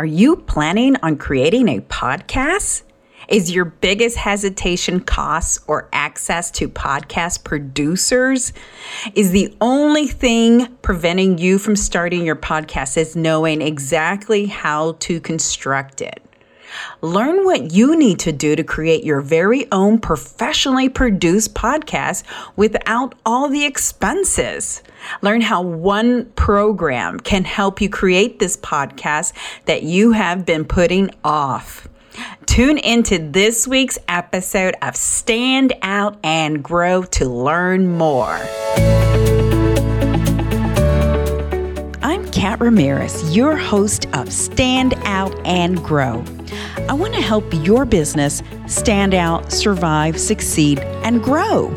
Are you planning on creating a podcast? Is your biggest hesitation costs or access to podcast producers? Is the only thing preventing you from starting your podcast is knowing exactly how to construct it? Learn what you need to do to create your very own professionally produced podcast without all the expenses. Learn how one program can help you create this podcast that you have been putting off. Tune into this week's episode of Stand Out and Grow to learn more. Kat Ramirez, your host of Stand Out and Grow. I want to help your business stand out, survive, succeed, and grow.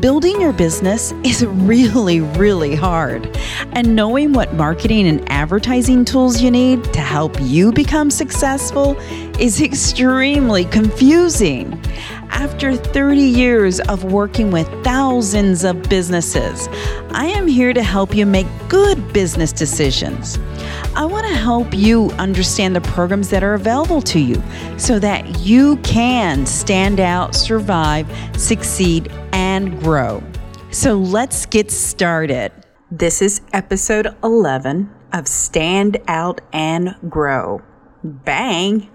Building your business is really, really hard. And knowing what marketing and advertising tools you need to help you become successful is extremely confusing. After 30 years of working with thousands of businesses, I am here to help you make good business decisions. I want to help you understand the programs that are available to you so that you can stand out, survive, succeed, and grow. So let's get started. This is episode 11 of Stand Out and Grow. Bang!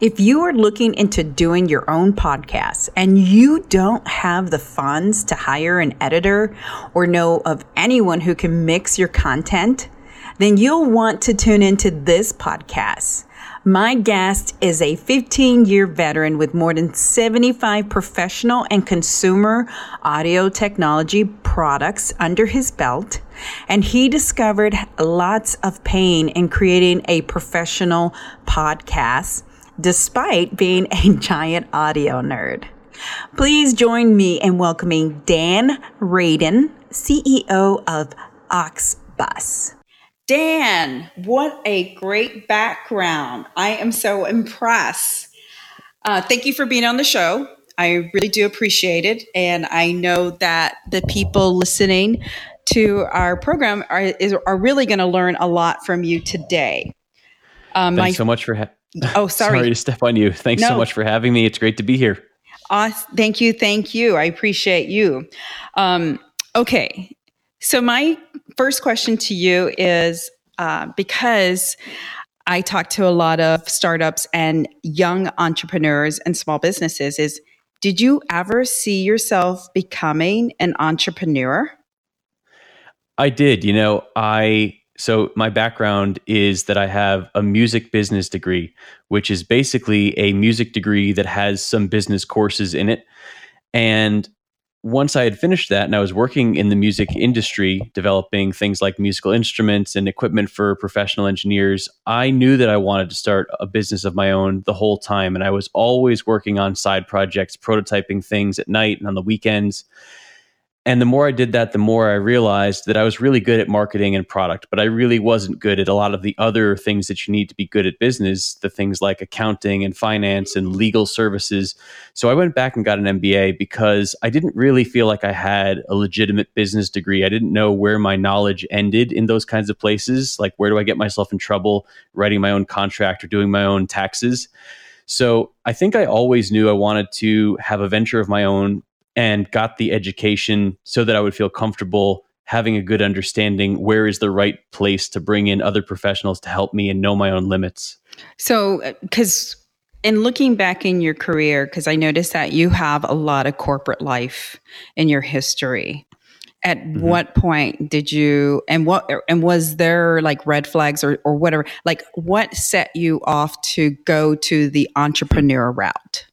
If you are looking into doing your own podcast and you don't have the funds to hire an editor or know of anyone who can mix your content, then you'll want to tune into this podcast. My guest is a 15 year veteran with more than 75 professional and consumer audio technology products under his belt. And he discovered lots of pain in creating a professional podcast despite being a giant audio nerd. Please join me in welcoming Dan Radin, CEO of Auxbus. Dan, what a great background. I am so impressed. Uh, thank you for being on the show. I really do appreciate it. And I know that the people listening to our program are, is, are really going to learn a lot from you today. Um, Thanks my, so much for ha- Oh, sorry. sorry to step on you. Thanks no. so much for having me. It's great to be here. Uh, thank you. Thank you. I appreciate you. Um, okay. So, my first question to you is uh, because I talk to a lot of startups and young entrepreneurs and small businesses, is did you ever see yourself becoming an entrepreneur? I did. You know, I so, my background is that I have a music business degree, which is basically a music degree that has some business courses in it. And once I had finished that and I was working in the music industry, developing things like musical instruments and equipment for professional engineers, I knew that I wanted to start a business of my own the whole time. And I was always working on side projects, prototyping things at night and on the weekends. And the more I did that, the more I realized that I was really good at marketing and product, but I really wasn't good at a lot of the other things that you need to be good at business, the things like accounting and finance and legal services. So I went back and got an MBA because I didn't really feel like I had a legitimate business degree. I didn't know where my knowledge ended in those kinds of places. Like, where do I get myself in trouble writing my own contract or doing my own taxes? So I think I always knew I wanted to have a venture of my own, and got the education so that I would feel comfortable having a good understanding where is the right place to bring in other professionals to help me and know my own limits. So, because in looking back in your career, because I noticed that you have a lot of corporate life in your history. At mm-hmm. what point did you and what and was there like red flags or, or whatever? Like what set you off to go to the entrepreneur route?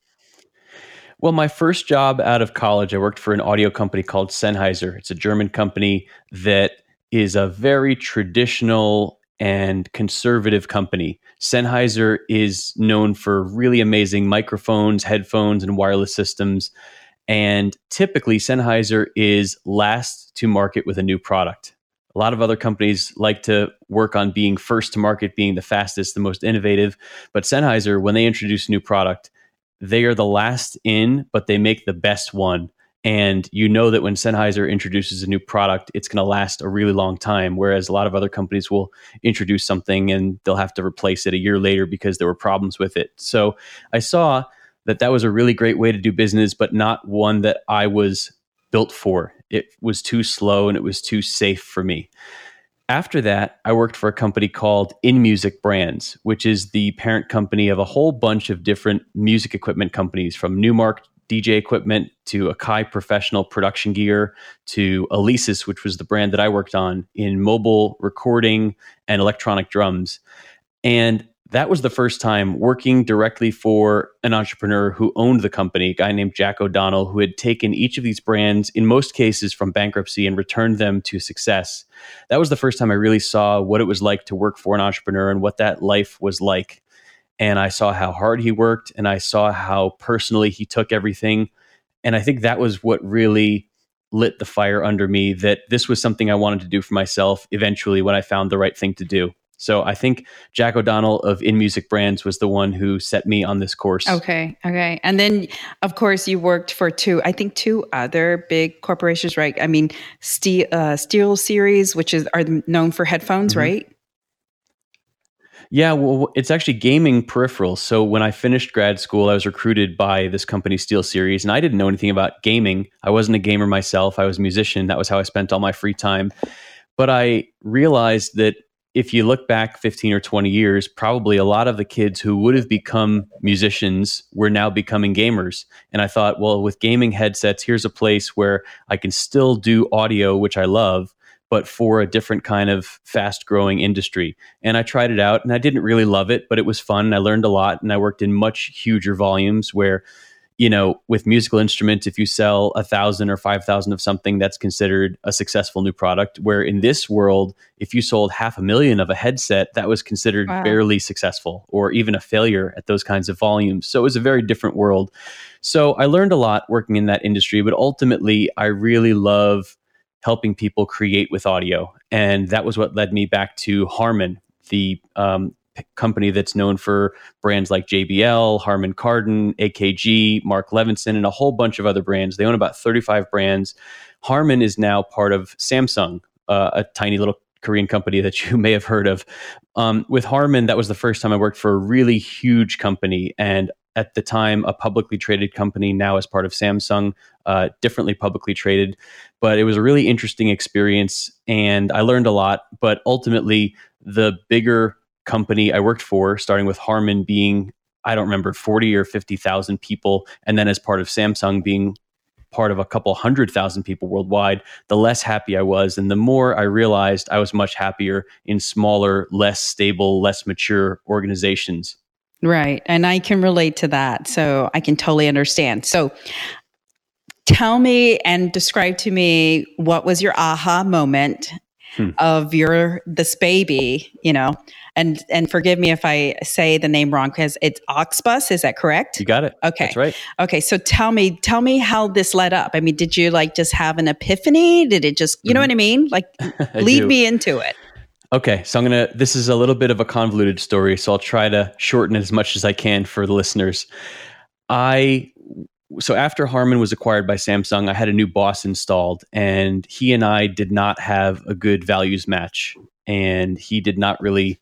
Well, my first job out of college, I worked for an audio company called Sennheiser. It's a German company that is a very traditional and conservative company. Sennheiser is known for really amazing microphones, headphones, and wireless systems. And typically, Sennheiser is last to market with a new product. A lot of other companies like to work on being first to market, being the fastest, the most innovative. But Sennheiser, when they introduce a new product, they are the last in, but they make the best one. And you know that when Sennheiser introduces a new product, it's going to last a really long time. Whereas a lot of other companies will introduce something and they'll have to replace it a year later because there were problems with it. So I saw that that was a really great way to do business, but not one that I was built for. It was too slow and it was too safe for me. After that, I worked for a company called inMusic Brands, which is the parent company of a whole bunch of different music equipment companies from Numark DJ equipment to Akai professional production gear to Alesis, which was the brand that I worked on in mobile recording and electronic drums. And that was the first time working directly for an entrepreneur who owned the company, a guy named Jack O'Donnell, who had taken each of these brands, in most cases from bankruptcy, and returned them to success. That was the first time I really saw what it was like to work for an entrepreneur and what that life was like. And I saw how hard he worked, and I saw how personally he took everything. And I think that was what really lit the fire under me that this was something I wanted to do for myself eventually when I found the right thing to do. So I think Jack O'Donnell of inMusic Brands was the one who set me on this course. Okay, okay. And then of course you worked for two, I think two other big corporations, right? I mean, Steel, uh, SteelSeries, which is are known for headphones, mm-hmm. right? Yeah, well, it's actually gaming peripherals. So when I finished grad school, I was recruited by this company, SteelSeries, and I didn't know anything about gaming. I wasn't a gamer myself. I was a musician. That was how I spent all my free time. But I realized that if you look back 15 or 20 years, probably a lot of the kids who would have become musicians were now becoming gamers. And I thought, well, with gaming headsets, here's a place where I can still do audio, which I love, but for a different kind of fast growing industry. And I tried it out and I didn't really love it, but it was fun. I learned a lot and I worked in much huger volumes where you know, with musical instruments, if you sell a thousand or five thousand of something, that's considered a successful new product. Where in this world, if you sold half a million of a headset, that was considered wow. barely successful or even a failure at those kinds of volumes. So it was a very different world. So I learned a lot working in that industry, but ultimately, I really love helping people create with audio. And that was what led me back to Harman, the um, company that's known for brands like JBL, Harman Kardon, AKG, Mark Levinson, and a whole bunch of other brands. They own about 35 brands. Harman is now part of Samsung, uh, a tiny little Korean company that you may have heard of. Um, with Harman, that was the first time I worked for a really huge company. And at the time, a publicly traded company, now as part of Samsung, uh, differently publicly traded. But it was a really interesting experience and I learned a lot. But ultimately, the bigger company I worked for, starting with Harman being, I don't remember, 40 or 50,000 people. And then as part of Samsung being part of a couple hundred thousand people worldwide, the less happy I was. And the more I realized I was much happier in smaller, less stable, less mature organizations. Right. And I can relate to that. So I can totally understand. So tell me and describe to me what was your aha moment hmm. of your this baby, you know, and and forgive me if I say the name wrong because it's Auxbus. Is that correct? You got it. Okay, that's right. Okay, so tell me, tell me how this led up. I mean, did you like just have an epiphany? Did it just, you mm-hmm. know what I mean? Like, lead do. me into it. Okay, so I'm gonna. This is a little bit of a convoluted story, so I'll try to shorten it as much as I can for the listeners. I so after Harman was acquired by Samsung, I had a new boss installed, and he and I did not have a good values match, and he did not really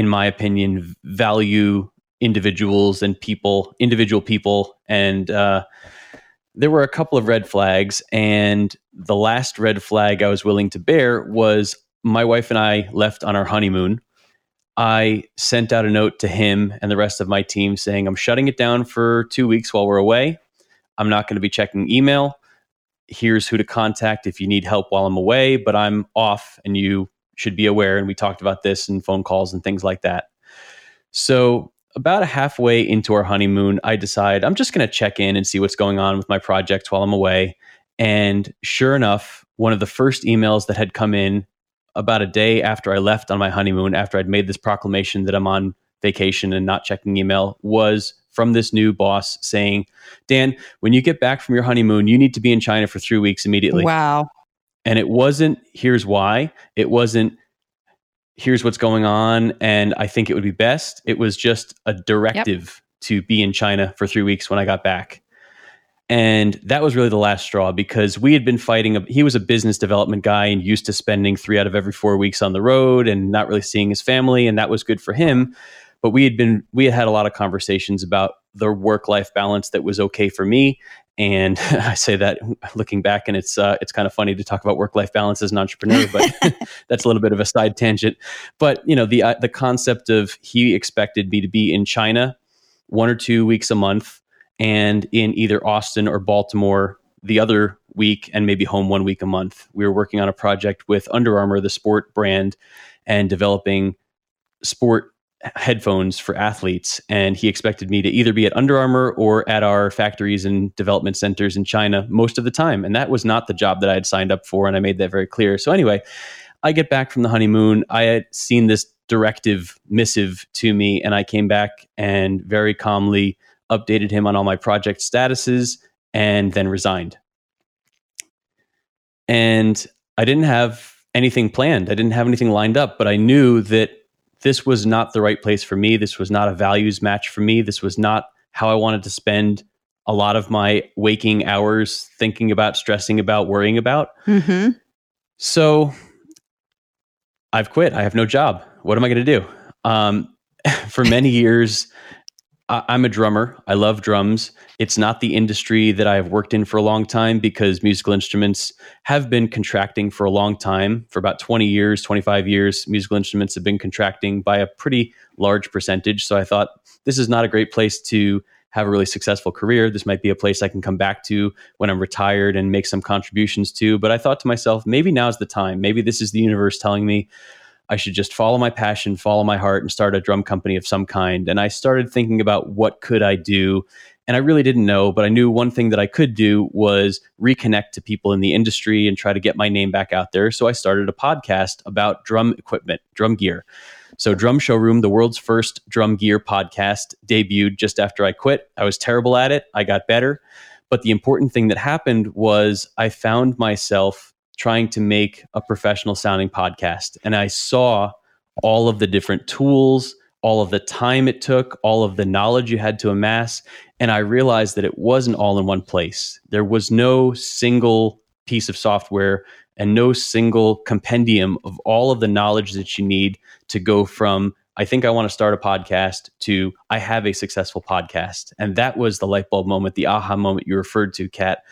in my opinion, value individuals and people, individual people. And uh, there were a couple of red flags. And the last red flag I was willing to bear was my wife and I left on our honeymoon. I sent out a note to him and the rest of my team saying, I'm shutting it down for two weeks while we're away. I'm not going to be checking email. Here's who to contact if you need help while I'm away, but I'm off and you should be aware. And we talked about this in phone calls and things like that. So, about halfway into our honeymoon, I decide I'm just going to check in and see what's going on with my projects while I'm away. And sure enough, one of the first emails that had come in about a day after I left on my honeymoon, after I'd made this proclamation that I'm on vacation and not checking email, was from this new boss saying, Dan, when you get back from your honeymoon, you need to be in China for three weeks immediately. Wow. And it wasn't, here's why. It wasn't, here's what's going on. And I think it would be best. It was just a directive yep. to be in China for three weeks when I got back. And that was really the last straw because we had been fighting. He was a business development guy and used to spending three out of every four weeks on the road and not really seeing his family. And that was good for him. But we had been, we had had a lot of conversations about the work life balance that was okay for me. And I say that looking back, and it's uh, it's kind of funny to talk about work life balance as an entrepreneur, but that's a little bit of a side tangent. But you know, the uh, the concept of he expected me to be in China one or two weeks a month and in either Austin or Baltimore the other week and maybe home one week a month. We were working on a project with Under Armour, the sport brand, and developing sport headphones for athletes. And he expected me to either be at Under Armour or at our factories and development centers in China most of the time. And that was not the job that I had signed up for. And I made that very clear. So, anyway, I get back from the honeymoon. I had seen this directive missive to me, and I came back and very calmly updated him on all my project statuses, and then resigned. And I didn't have anything planned. I didn't have anything lined up, but I knew that this was not the right place for me. This was not a values match for me. This was not how I wanted to spend a lot of my waking hours thinking about, stressing about, worrying about. Mm-hmm. So I've quit. I have no job. What am I going to do? Um, for many years, I'm a drummer. I love drums. It's not the industry that I've worked in for a long time because musical instruments have been contracting for a long time. For about 20 years, 25 years, musical instruments have been contracting by a pretty large percentage. So I thought this is not a great place to have a really successful career. This might be a place I can come back to when I'm retired and make some contributions to. But I thought to myself, maybe now's the time. Maybe this is the universe telling me I should just follow my passion, follow my heart, and start a drum company of some kind. And I started thinking about what could I do. And I really didn't know, but I knew one thing that I could do was reconnect to people in the industry and try to get my name back out there. So I started a podcast about drum equipment, drum gear. So, Drum Showroom, the world's first drum gear podcast, debuted just after I quit. I was terrible at it. I got better. But the important thing that happened was I found myself trying to make a professional sounding podcast. And I saw all of the different tools, all of the time it took, all of the knowledge you had to amass. And I realized that it wasn't all in one place. There was no single piece of software and no single compendium of all of the knowledge that you need to go from I think I want to start a podcast to I have a successful podcast. And that was the light bulb moment, the aha moment you referred to, Kat,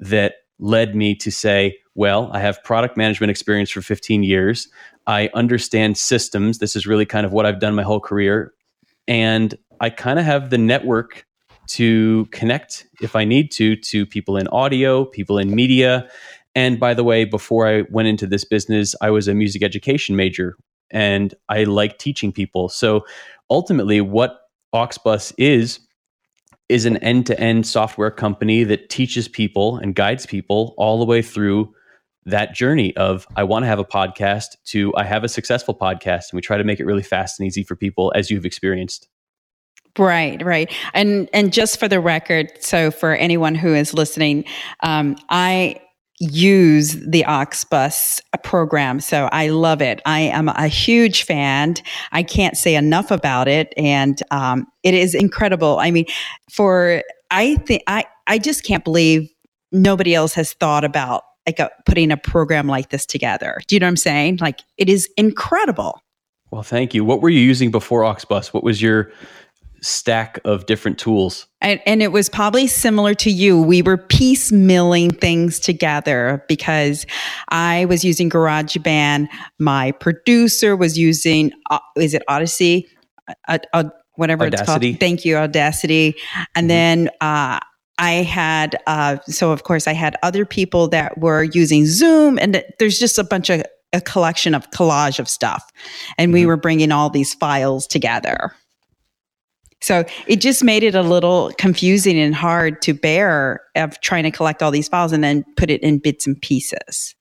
that led me to say, well, I have product management experience for 15 years. I understand systems. This is really kind of what I've done my whole career. And I kind of have the network to connect if I need to to people in audio, people in media. And by the way, before I went into this business, I was a music education major and I like teaching people. So ultimately, what Auxbus is, is an end to end software company that teaches people and guides people all the way through that journey of I want to have a podcast to I have a successful podcast. And we try to make it really fast and easy for people as you've experienced. Right, right, and and just for the record, so for anyone who is listening, um, I use the Auxbus program. So I love it. I am a huge fan. I can't say enough about it. And um, it is incredible. I mean, for, I think, I, I just can't believe nobody else has thought about like a, putting a program like this together. Do you know what I'm saying? Like it is incredible. Well, thank you. What were you using before Auxbus? What was your stack of different tools. And, and, it was probably similar to you. We were piecemealing things together because I was using GarageBand. My producer was using, uh, is it Odyssey? Uh, uh, whatever Audacity. it's called. Thank you, Audacity. And mm-hmm. then uh, I had, uh, so of course, I had other people that were using Zoom, and there's just a bunch of a collection of collage of stuff. And mm-hmm. we were bringing all these files together. So it just made it a little confusing and hard to bear of trying to collect all these files and then put it in bits and pieces.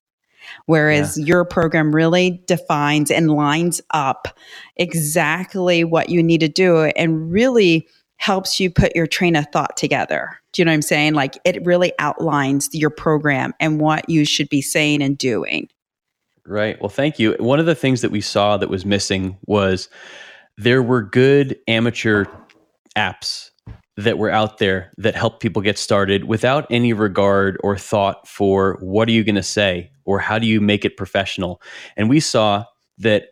Whereas yeah. your program really defines and lines up exactly what you need to do and really helps you put your train of thought together. Do you know what I'm saying? Like it really outlines your program and what you should be saying and doing. Right. Well, thank you. One of the things that we saw that was missing was there were good amateur apps that were out there that help people get started without any regard or thought for what are you going to say or how do you make it professional. And we saw that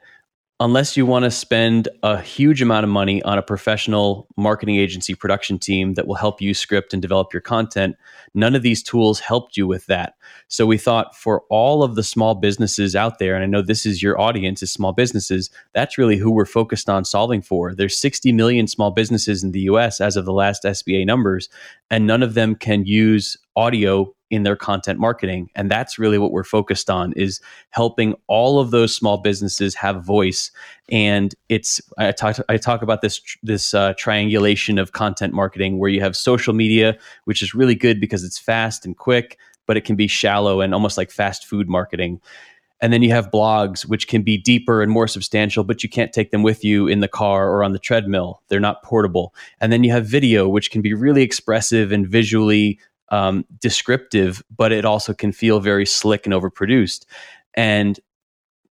unless you want to spend a huge amount of money on a professional marketing agency production team that will help you script and develop your content, none of these tools helped you with that. So we thought for all of the small businesses out there, and I know this is your audience is small businesses, that's really who we're focused on solving for. There's 60 million small businesses in the US as of the last SBA numbers, and none of them can use audio in their content marketing and that's really what we're focused on is helping all of those small businesses have voice and it's i talk i talk about this this uh, triangulation of content marketing where you have social media which is really good because it's fast and quick but it can be shallow and almost like fast food marketing and then you have blogs, which can be deeper and more substantial, but you can't take them with you in the car or on the treadmill. They're not portable. And then you have video, which can be really expressive and visually um, descriptive, but it also can feel very slick and overproduced. And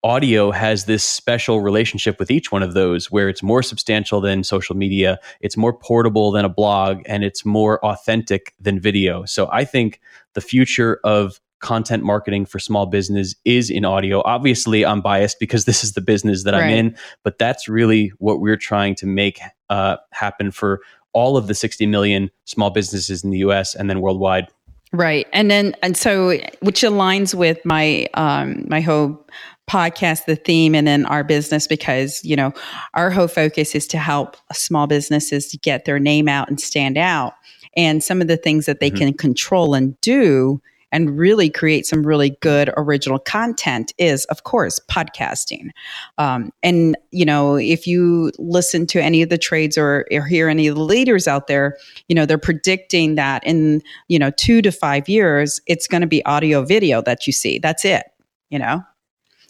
audio has this special relationship with each one of those where it's more substantial than social media, it's more portable than a blog, and it's more authentic than video. So I think the future of content marketing for small business is in audio. Obviously, I'm biased because this is the business that right. I'm in, but that's really what we're trying to make uh, happen for all of the 60 million small businesses in the US and then worldwide. Right. And then, and so, which aligns with my, um, my whole podcast, the theme, and then our business, because, you know, our whole focus is to help small businesses to get their name out and stand out. And some of the things that they mm-hmm. can control and do and really create some really good original content is, of course, podcasting. Um, and, you know, if you listen to any of the trades or, or hear any of the leaders out there, you know, they're predicting that in, you know, two to five years, it's going to be audio video that you see. That's it, you know?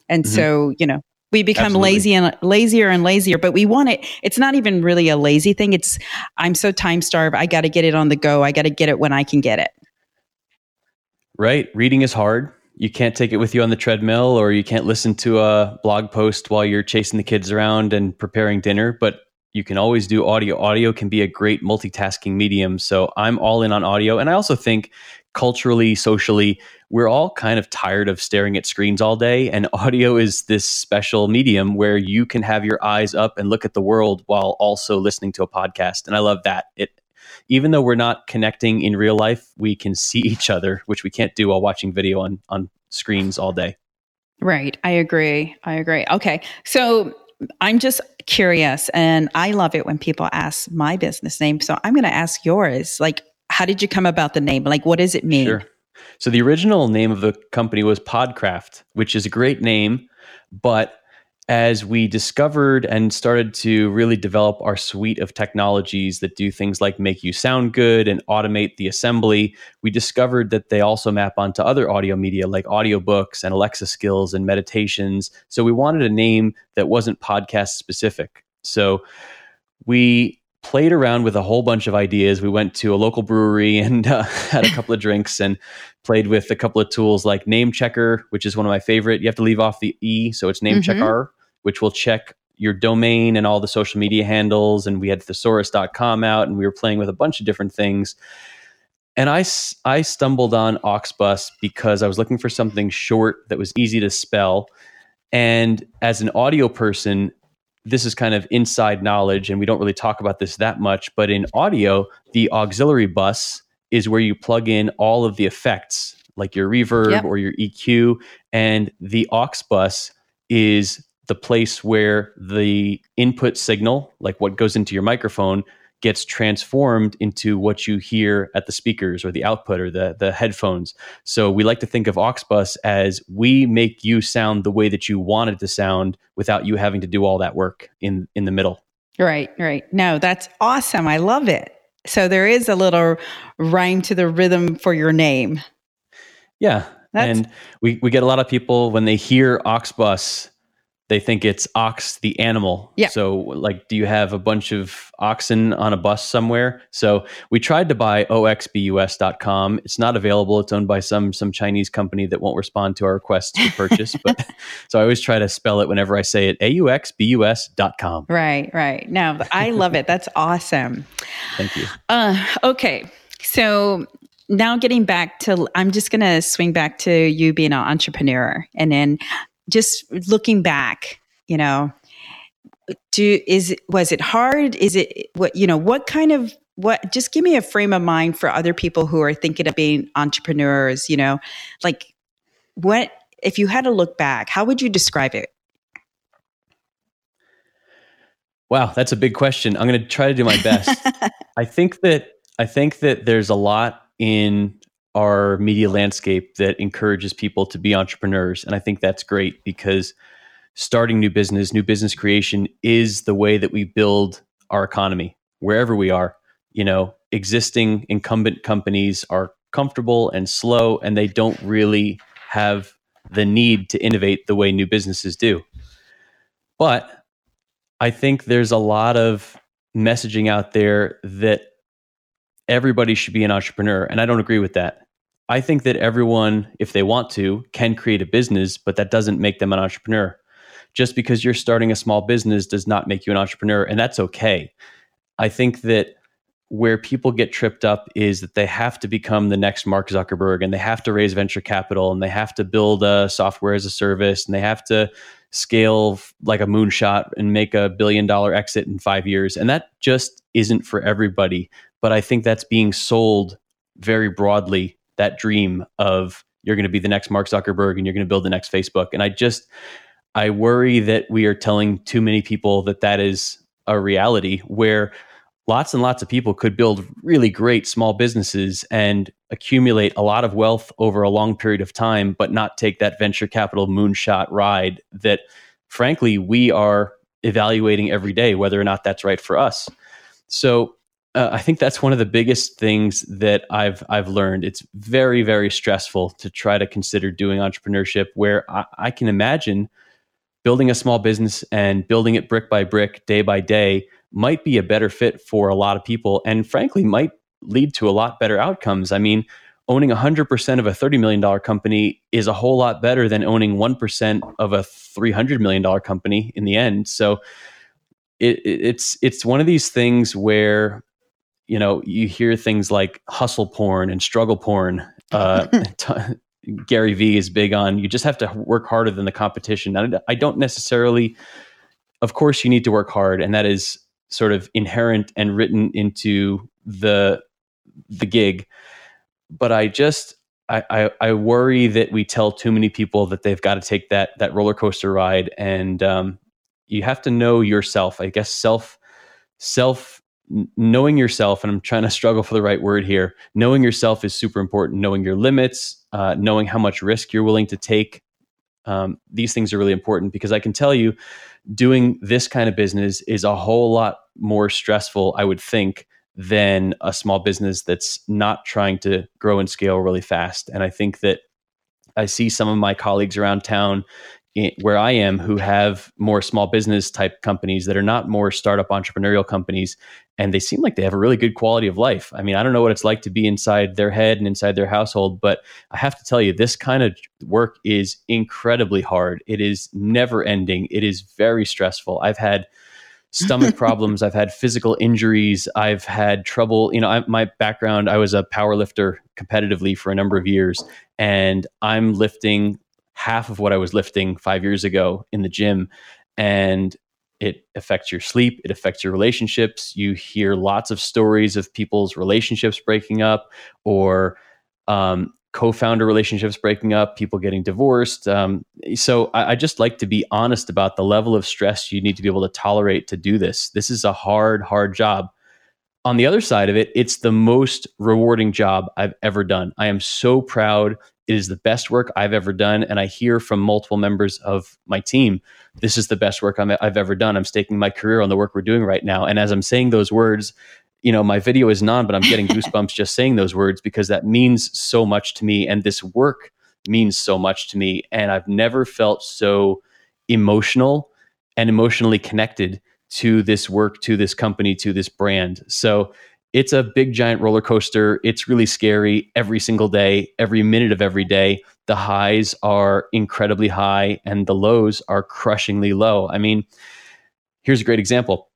And mm-hmm. so, you know, we become Absolutely. lazy and lazier and lazier but we want it it's not even really a lazy thing it's i'm so time starved i got to get it on the go i got to get it when i can get it Right. Reading is hard. You can't take it with you on the treadmill or you can't listen to a blog post while you're chasing the kids around and preparing dinner, but you can always do audio. Audio can be a great multitasking medium. So I'm all in on audio. And I also think culturally, socially, we're all kind of tired of staring at screens all day. And audio is this special medium where you can have your eyes up and look at the world while also listening to a podcast. And I love that. It even though we're not connecting in real life, we can see each other, which we can't do while watching video on on screens all day. Right. I agree. I agree. Okay. So I'm just curious and I love it when people ask my business name. So I'm going to ask yours. Like, how did you come about the name? Like, what does it mean? Sure. So the original name of the company was Podcraft, which is a great name, but as we discovered and started to really develop our suite of technologies that do things like make you sound good and automate the assembly, we discovered that they also map onto other audio media like audiobooks and Alexa skills and meditations. So we wanted a name that wasn't podcast specific. So we played around with a whole bunch of ideas. We went to a local brewery and uh, had a couple of drinks and played with a couple of tools like Name Checker, which is one of my favorite. You have to leave off the E, so it's Name mm-hmm. Checker, which will check your domain and all the social media handles. And we had thesaurus.com out and we were playing with a bunch of different things. And I, I stumbled on Auxbus because I was looking for something short that was easy to spell. And as an audio person, this is kind of inside knowledge, and we don't really talk about this that much. But in audio, the auxiliary bus is where you plug in all of the effects, like your reverb yep. or your EQ, and the aux bus is the place where the input signal, like what goes into your microphone, gets transformed into what you hear at the speakers or the output or the, the headphones. So we like to think of Auxbus as we make you sound the way that you wanted to sound without you having to do all that work in in the middle. Right, right. No, that's awesome. I love it. So there is a little rhyme to the rhythm for your name. Yeah. That's- and we, we get a lot of people when they hear Auxbus they think it's ox the animal. Yeah. So like do you have a bunch of oxen on a bus somewhere? So we tried to buy oxbus.com. It's not available. It's owned by some some Chinese company that won't respond to our requests to purchase. but so I always try to spell it whenever I say it auxbus.com. Right, right. No, I love it. That's awesome. Thank you. Uh, okay. So now getting back to i'm just going to swing back to you being an entrepreneur and then just looking back, you know, do is was it hard? Is it what you know? What kind of what? Just give me a frame of mind for other people who are thinking of being entrepreneurs. You know, like what if you had to look back? How would you describe it? Wow, that's a big question. I'm going to try to do my best. I think that I think that there's a lot in our media landscape that encourages people to be entrepreneurs. And I think that's great because starting new business, new business creation is the way that we build our economy wherever we are. You know, existing incumbent companies are comfortable and slow, and they don't really have the need to innovate the way new businesses do. But I think there's a lot of messaging out there that everybody should be an entrepreneur. And I don't agree with that. I think that everyone, if they want to, can create a business, but that doesn't make them an entrepreneur. Just because you're starting a small business does not make you an entrepreneur, and that's okay. I think that where people get tripped up is that they have to become the next Mark Zuckerberg and they have to raise venture capital and they have to build a software as a service and they have to scale like a moonshot and make a billion dollar exit in five years. And that just isn't for everybody. But I think that's being sold very broadly that dream of you're going to be the next Mark Zuckerberg and you're going to build the next Facebook. And I just, I worry that we are telling too many people that that is a reality where lots and lots of people could build really great small businesses and accumulate a lot of wealth over a long period of time, but not take that venture capital moonshot ride that, frankly, we are evaluating every day whether or not that's right for us. So uh, I think that's one of the biggest things that I've I've learned. It's very very stressful to try to consider doing entrepreneurship, where I, I can imagine building a small business and building it brick by brick, day by day, might be a better fit for a lot of people, and frankly, might lead to a lot better outcomes. I mean, owning 100% of a $30 million company is a whole lot better than owning 1% of a $300 million company in the end. So it, it's it's one of these things where you know, you hear things like hustle porn and struggle porn. Uh, t- Gary Vee is big on you just have to work harder than the competition. And I don't necessarily, of course, you need to work hard, and that is sort of inherent and written into the the gig. But I just I, I, I worry that we tell too many people that they've got to take that that roller coaster ride, and um, you have to know yourself. I guess self self knowing yourself, and I'm trying to struggle for the right word here, knowing yourself is super important. Knowing your limits, uh, knowing how much risk you're willing to take. Um, these things are really important because I can tell you, doing this kind of business is a whole lot more stressful, I would think, than a small business that's not trying to grow and scale really fast. And I think that I see some of my colleagues around town where I am who have more small business type companies that are not more startup entrepreneurial companies. And they seem like they have a really good quality of life. I mean, I don't know what it's like to be inside their head and inside their household, but I have to tell you, this kind of work is incredibly hard. It is never ending, it is very stressful. I've had stomach problems. I've had physical injuries. I've had trouble. You know, I, my background, I was a power lifter competitively for a number of years, and I'm lifting half of what I was lifting five years ago in the gym. And it affects your sleep, it affects your relationships. You hear lots of stories of people's relationships breaking up or um, co founder relationships breaking up, people getting divorced. Um, so I, I just like to be honest about the level of stress you need to be able to tolerate to do this. This is a hard, hard job. On the other side of it, it's the most rewarding job I've ever done. I am so proud it is the best work I've ever done. And I hear from multiple members of my team, this is the best work i have ever done. I'm staking my career on the work we're doing right now. And as I'm saying those words, you know, my video is non, but I'm getting goosebumps just saying those words because that means so much to me. And this work means so much to me. And I've never felt so emotional and emotionally connected to this work, to this company, to this brand. So it's a big giant roller coaster. It's really scary every single day, every minute of every day. The highs are incredibly high and the lows are crushingly low. I mean, here's a great example.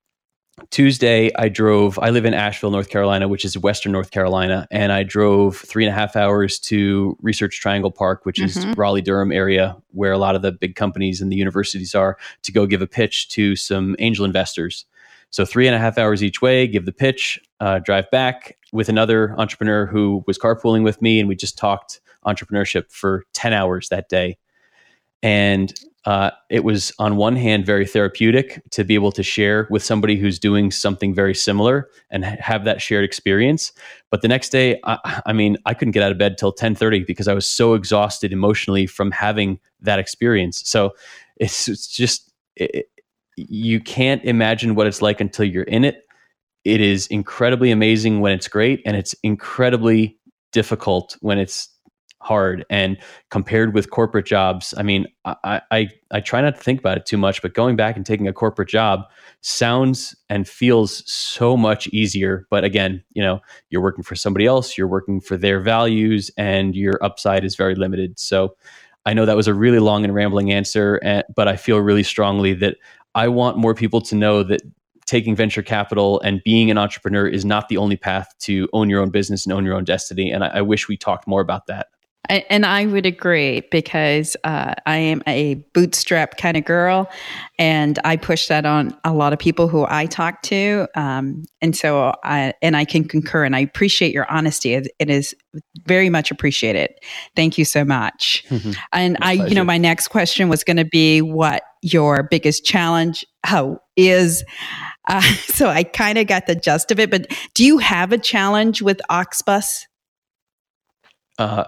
Tuesday, I drove, I live in Asheville, North Carolina, which is Western North Carolina. And I drove three and a half hours to Research Triangle Park, which mm-hmm. is Raleigh Durham area where a lot of the big companies and the universities are, to go give a pitch to some angel investors. So, three and a half hours each way, give the pitch, uh, drive back with another entrepreneur who was carpooling with me. And we just talked entrepreneurship for 10 hours that day. And uh, it was on one hand very therapeutic to be able to share with somebody who's doing something very similar and have that shared experience. But the next day i, I mean i couldn't get out of bed till 10.30 because i was so exhausted emotionally from having that experience. So it's, it's just it, you can't imagine what it's like until you're in it. It is incredibly amazing when it's great and it's incredibly difficult when it's hard. And compared with corporate jobs, I mean, I, I, I try not to think about it too much, but going back and taking a corporate job sounds and feels so much easier. But again, you know, you're working for somebody else, you're working for their values, and your upside is very limited. So I know that was a really long and rambling answer, eh, but I feel really strongly that I want more people to know that taking venture capital and being an entrepreneur is not the only path to own your own business and own your own destiny. And I, I wish we talked more about that. I, and I would agree because uh, I am a bootstrap kind of girl, and I push that on a lot of people who I talk to. Um, and so, I, and I can concur, and I appreciate your honesty. it, it is very much appreciated. Thank you so much. Mm-hmm. And I, you know, my next question was going to be what your biggest challenge how is. Uh, so I kind of got the gist of it, but do you have a challenge with Auxbus? Uh,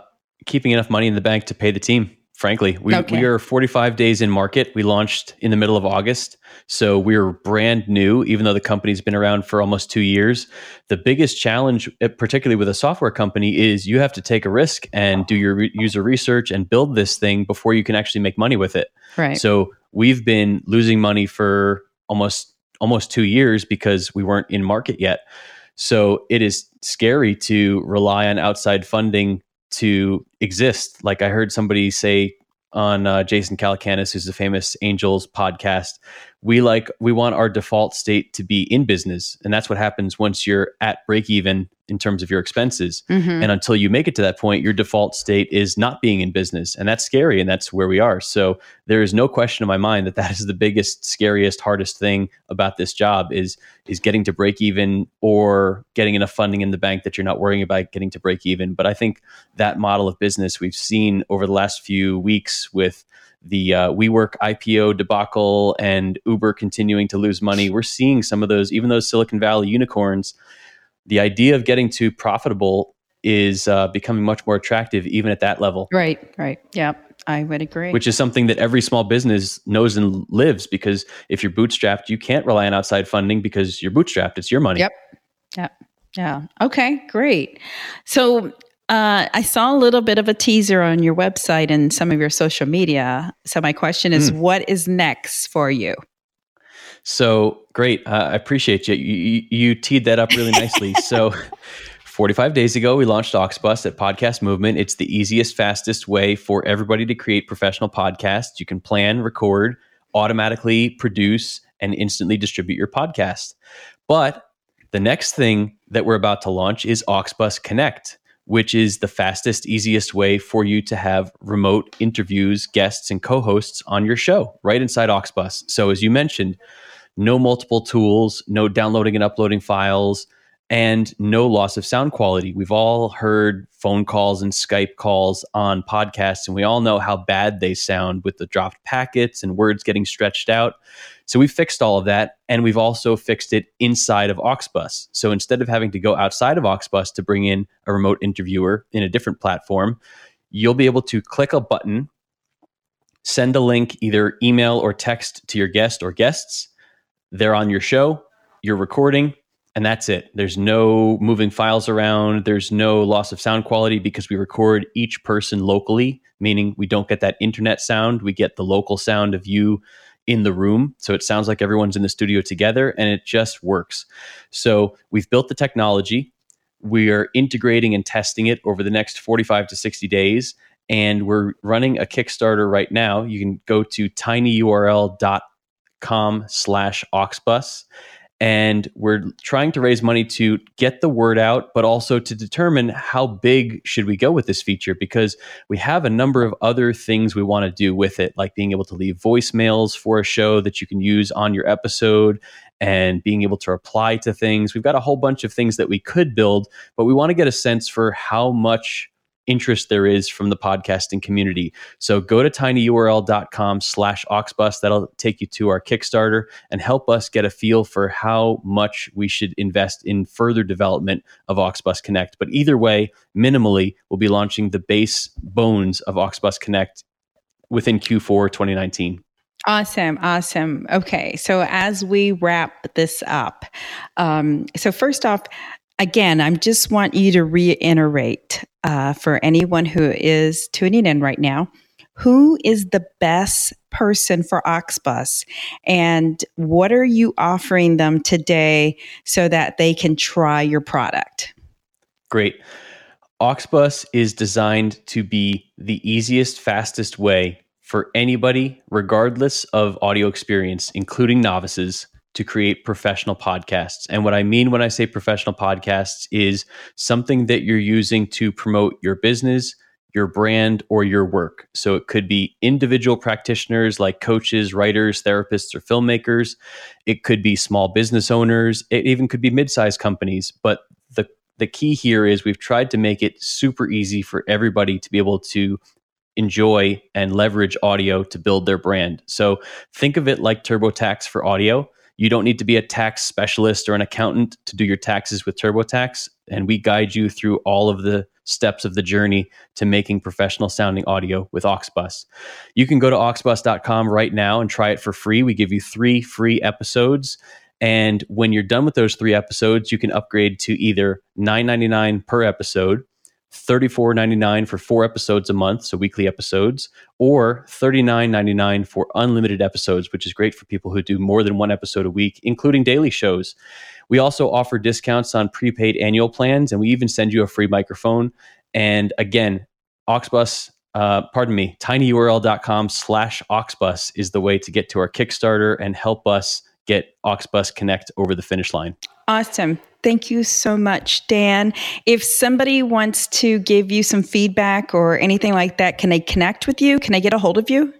keeping enough money in the bank to pay the team. Frankly, we, okay. we are 45 days in market. We launched in the middle of August. So we're brand new, even though the company's been around for almost two years. The biggest challenge, eh, particularly with a software company, is you have to take a risk and do your re- user research and build this thing before you can actually make money with it. Right. So we've been losing money for almost almost two years because we weren't in market yet. So it is scary to rely on outside funding to exist. Like I heard somebody say on uh, Jason Calacanis, who's the famous Angels podcast, we like we want our default state to be in business, and that's what happens once you're at break even in terms of your expenses. Mm-hmm. And until you make it to that point, your default state is not being in business. And that's scary. And that's where we are. So there is no question in my mind that that is the biggest, scariest, hardest thing about this job is, is getting to break even or getting enough funding in the bank that you're not worrying about getting to break even. But I think that model of business we've seen over the last few weeks with the uh, WeWork IPO debacle and Uber continuing to lose money. We're seeing some of those, even those Silicon Valley unicorns the idea of getting to profitable is uh, becoming much more attractive even at that level. Right, right. Yeah, I would agree. Which is something that every small business knows and lives because if you're bootstrapped, you can't rely on outside funding because you're bootstrapped. It's your money. Yep. Yep. Yeah. Okay, great. So uh, I saw a little bit of a teaser on your website and some of your social media. So my question is, mm. what is next for you? So great. Uh, I appreciate you. you. You you teed that up really nicely. so 45 days ago, we launched Auxbus at Podcast Movement. It's the easiest, fastest way for everybody to create professional podcasts. You can plan, record, automatically produce, and instantly distribute your podcast. But the next thing that we're about to launch is Auxbus Connect, which is the fastest, easiest way for you to have remote interviews, guests, and co hosts on your show right inside Auxbus. So, as you mentioned, no multiple tools, no downloading and uploading files, and no loss of sound quality. We've all heard phone calls and Skype calls on podcasts, and we all know how bad they sound with the dropped packets and words getting stretched out. So we fixed all of that, and we've also fixed it inside of Auxbus. So instead of having to go outside of Auxbus to bring in a remote interviewer in a different platform, you'll be able to click a button, send a link, either email or text to your guest or guests they're on your show, you're recording, and that's it. There's no moving files around. There's no loss of sound quality because we record each person locally, meaning we don't get that internet sound. We get the local sound of you in the room. So it sounds like everyone's in the studio together and it just works. So we've built the technology. We are integrating and testing it over the next 45 to 60 days. And we're running a Kickstarter right now. You can go to tinyurl.com slash auxbus and we're trying to raise money to get the word out but also to determine how big should we go with this feature because we have a number of other things we want to do with it like being able to leave voicemails for a show that you can use on your episode and being able to reply to things. We've got a whole bunch of things that we could build but we want to get a sense for how much interest there is from the podcasting community. So go to tinyurl.com slash auxbus. That'll take you to our Kickstarter and help us get a feel for how much we should invest in further development of Auxbus Connect. But either way, minimally, we'll be launching the base bones of Auxbus Connect within Q4 2019. Awesome, awesome. Okay, so as we wrap this up, um, so first off, again, I just want you to reiterate uh, for anyone who is tuning in right now who is the best person for Auxbus and what are you offering them today so that they can try your product? Great. Auxbus is designed to be the easiest, fastest way for anybody, regardless of audio experience, including novices, to create professional podcasts. And what I mean when I say professional podcasts is something that you're using to promote your business, your brand, or your work. So it could be individual practitioners like coaches, writers, therapists, or filmmakers. It could be small business owners. It even could be mid sized companies. But the the key here is we've tried to make it super easy for everybody to be able to enjoy and leverage audio to build their brand. So think of it like TurboTax for audio. You don't need to be a tax specialist or an accountant to do your taxes with TurboTax. And we guide you through all of the steps of the journey to making professional sounding audio with Auxbus. You can go to auxbus.com right now and try it for free. We give you three free episodes. And when you're done with those three episodes, you can upgrade to either $9.99 per episode $34.99 for four episodes a month, so weekly episodes, or $39.99 for unlimited episodes, which is great for people who do more than one episode a week, including daily shows. We also offer discounts on prepaid annual plans, and we even send you a free microphone. And again, Auxbus, uh, pardon me, tinyurl.com slash Auxbus is the way to get to our Kickstarter and help us get Auxbus Connect over the finish line. Awesome. Thank you so much, Dan. If somebody wants to give you some feedback or anything like that, can they connect with you? Can I get a hold of you?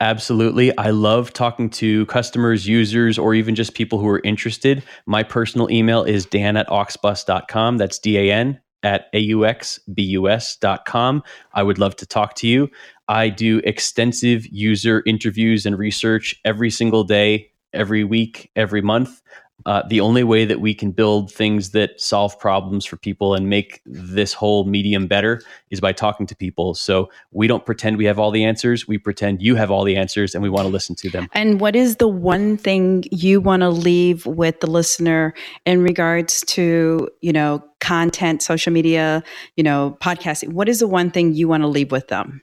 Absolutely. I love talking to customers, users, or even just people who are interested. My personal email is dan at auxbus.com. That's D A N at auxbus.com. I would love to talk to you. I do extensive user interviews and research every single day, every week, every month. Uh, the only way that we can build things that solve problems for people and make this whole medium better is by talking to people. So we don't pretend we have all the answers. We pretend you have all the answers and we want to listen to them. And what is the one thing you want to leave with the listener in regards to, you know, content, social media, you know, podcasting? What is the one thing you want to leave with them?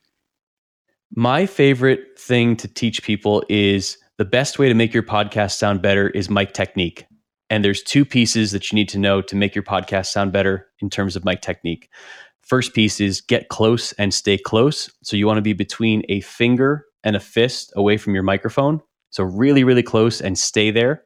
My favorite thing to teach people is the best way to make your podcast sound better is mic technique. And there's two pieces that you need to know to make your podcast sound better in terms of mic technique. First piece is get close and stay close. So you want to be between a finger and a fist away from your microphone. So really, really close and stay there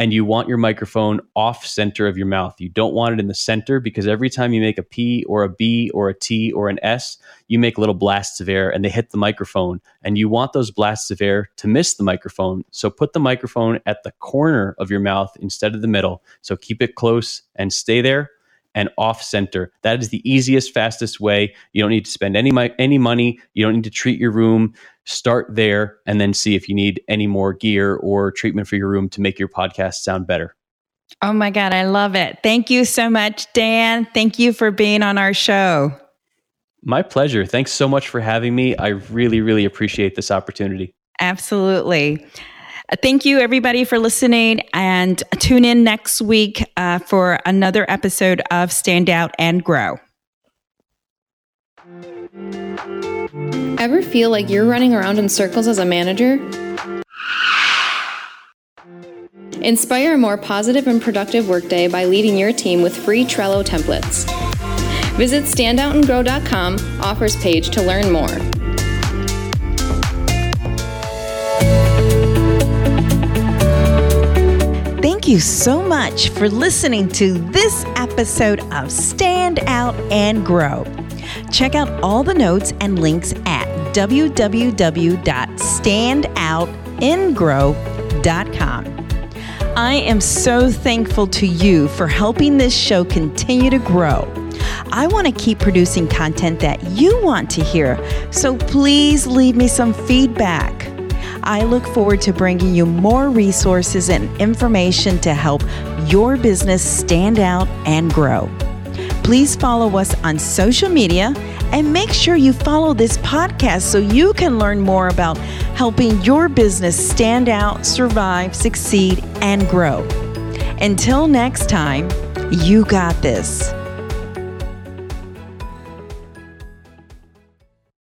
and you want your microphone off center of your mouth. You don't want it in the center because every time you make a P or a B or a T or an S, you make little blasts of air and they hit the microphone. And you want those blasts of air to miss the microphone. So put the microphone at the corner of your mouth instead of the middle. So keep it close and stay there and off center. That is the easiest, fastest way. You don't need to spend any any money. You don't need to treat your room. Start there and then see if you need any more gear or treatment for your room to make your podcast sound better. Oh my God, I love it. Thank you so much, Dan. Thank you for being on our show. My pleasure. Thanks so much for having me. I really, really appreciate this opportunity. Absolutely. Thank you, everybody, for listening. And tune in next week uh, for another episode of Stand Out and Grow. Ever feel like you're running around in circles as a manager? Inspire a more positive and productive workday by leading your team with free Trello templates. Visit standoutandgrow.com offers page to learn more. Thank you so much for listening to this episode of Stand Out and Grow. Check out all the notes and links at www.standoutandgrow.com. I am so thankful to you for helping this show continue to grow. I want to keep producing content that you want to hear, so please leave me some feedback. I look forward to bringing you more resources and information to help your business stand out and grow. Please follow us on social media and make sure you follow this podcast so you can learn more about helping your business stand out, survive, succeed, and grow. Until next time, you got this.